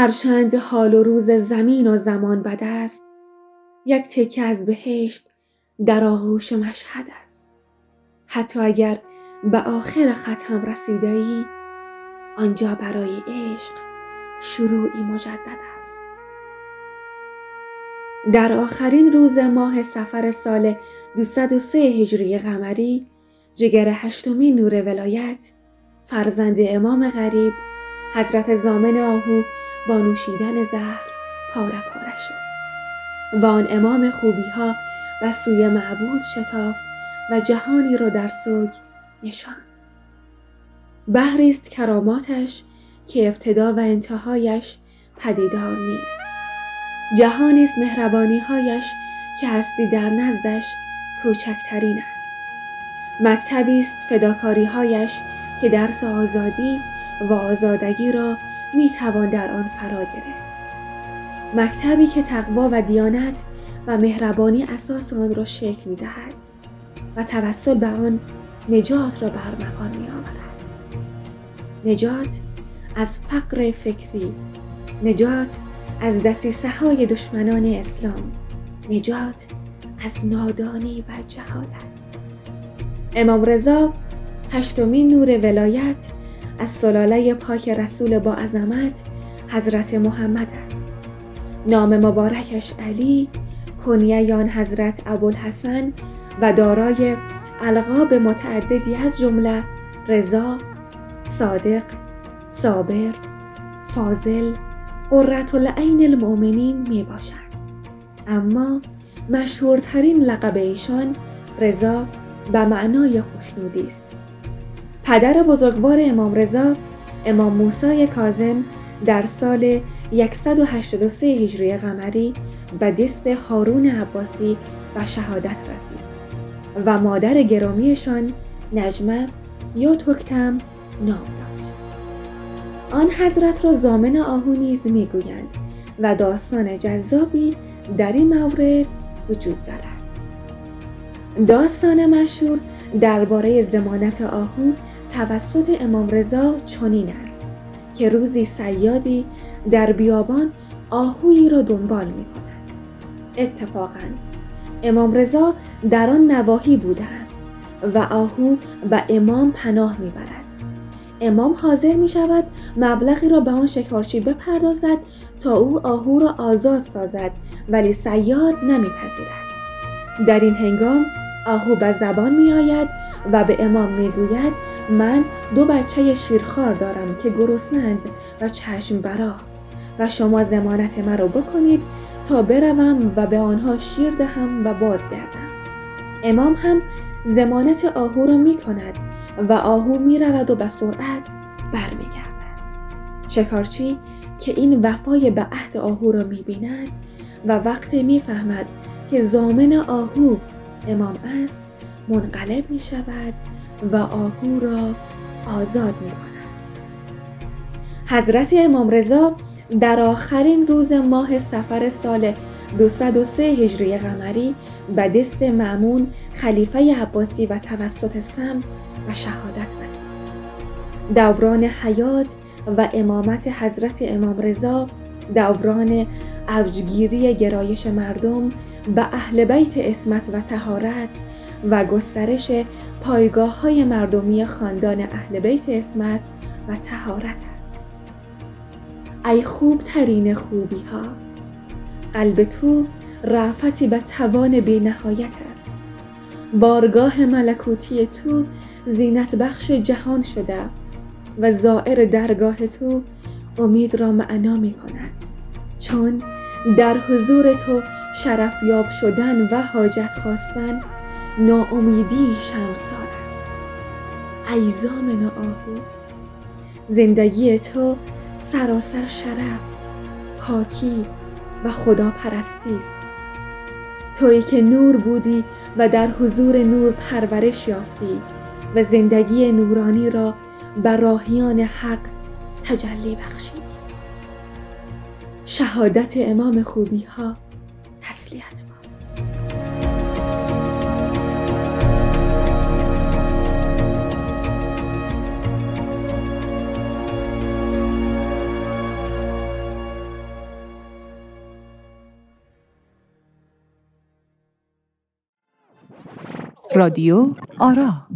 هرچند حال و روز زمین و زمان بد است. یک تکه از بهشت در آغوش مشهد است. حتی اگر به آخر خط هم رسیده ای آنجا برای عشق شروعی مجدد است. در آخرین روز ماه سفر سال 203 هجری قمری جگر هشتمین نور ولایت فرزند امام غریب حضرت زامن آهو با نوشیدن زهر پاره پاره شد. و آن امام خوبی ها و سوی معبود شتافت و جهانی را در سوگ نشاند. بحری است کراماتش که ابتدا و انتهایش پدیدار نیست. جهانی است مهربانی هایش که هستی در نزدش کوچکترین است. مکتبی است فداکاری هایش که درس آزادی و آزادگی را می توان در آن فرا گرفت مکتبی که تقوا و دیانت و مهربانی اساس آن را شکل می دهد و توسل به آن نجات را بر مقام می آورد. نجات از فقر فکری نجات از دسیسه های دشمنان اسلام نجات از نادانی و جهالت امام رضا هشتمین نور ولایت از سلاله پاک رسول با عظمت حضرت محمد است. نام مبارکش علی کنیه آن حضرت ابوالحسن و دارای القاب متعددی از جمله رضا صادق صابر فاضل قررت العین المؤمنین می باشد اما مشهورترین لقب ایشان رضا به معنای خوشنودی است. پدر بزرگوار امام رضا امام موسی کاظم در سال 183 هجری قمری به دست هارون عباسی و شهادت رسید و مادر گرامیشان نجمه یا تکتم نام داشت. آن حضرت را زامن آهو نیز می‌گویند و داستان جذابی در این مورد وجود دارد. داستان مشهور درباره زمانت آهو توسط امام رضا چنین است که روزی سیادی در بیابان آهویی را دنبال می کند. اتفاقا امام رضا در آن نواحی بوده است و آهو به امام پناه می برد. امام حاضر می شود مبلغی را به آن شکارچی بپردازد تا او آهو را آزاد سازد ولی سیاد نمیپذیرد. در این هنگام آهو به زبان می آید و به امام می گوید من دو بچه شیرخوار دارم که گرسنند و چشم برا و شما زمانت مرا بکنید تا بروم و به آنها شیر دهم و بازگردم. امام هم زمانت آهو را می کند و آهو می رود و به سرعت برمیگردد. شکارچی که این وفای به عهد آهو را می بیند و وقتی می فهمد که زامن آهو امام است منقلب می شود و آهو را آزاد می کند. حضرت امام رضا در آخرین روز ماه سفر سال 203 هجری قمری به دست معمون خلیفه عباسی و توسط سم و شهادت رسید. دوران حیات و امامت حضرت امام رضا دوران اوجگیری گرایش مردم به اهل بیت اسمت و تهارت و گسترش پایگاه های مردمی خاندان اهل بیت اسمت و تهارت است. ای خوب ترین خوبی ها قلب تو رافتی به توان بی نهایت است. بارگاه ملکوتی تو زینت بخش جهان شده و زائر درگاه تو امید را معنا می کند چون در حضور تو شرفیاب شدن و حاجت خواستن ناامیدی شمسار است. ای زامن آهو زندگی تو سراسر شرف پاکی و خدا پرستی است. تویی که نور بودی و در حضور نور پرورش یافتی و زندگی نورانی را بر راهیان حق تجلی بخشید شهادت امام خوبی ها اصلی حتما رادیو آرا.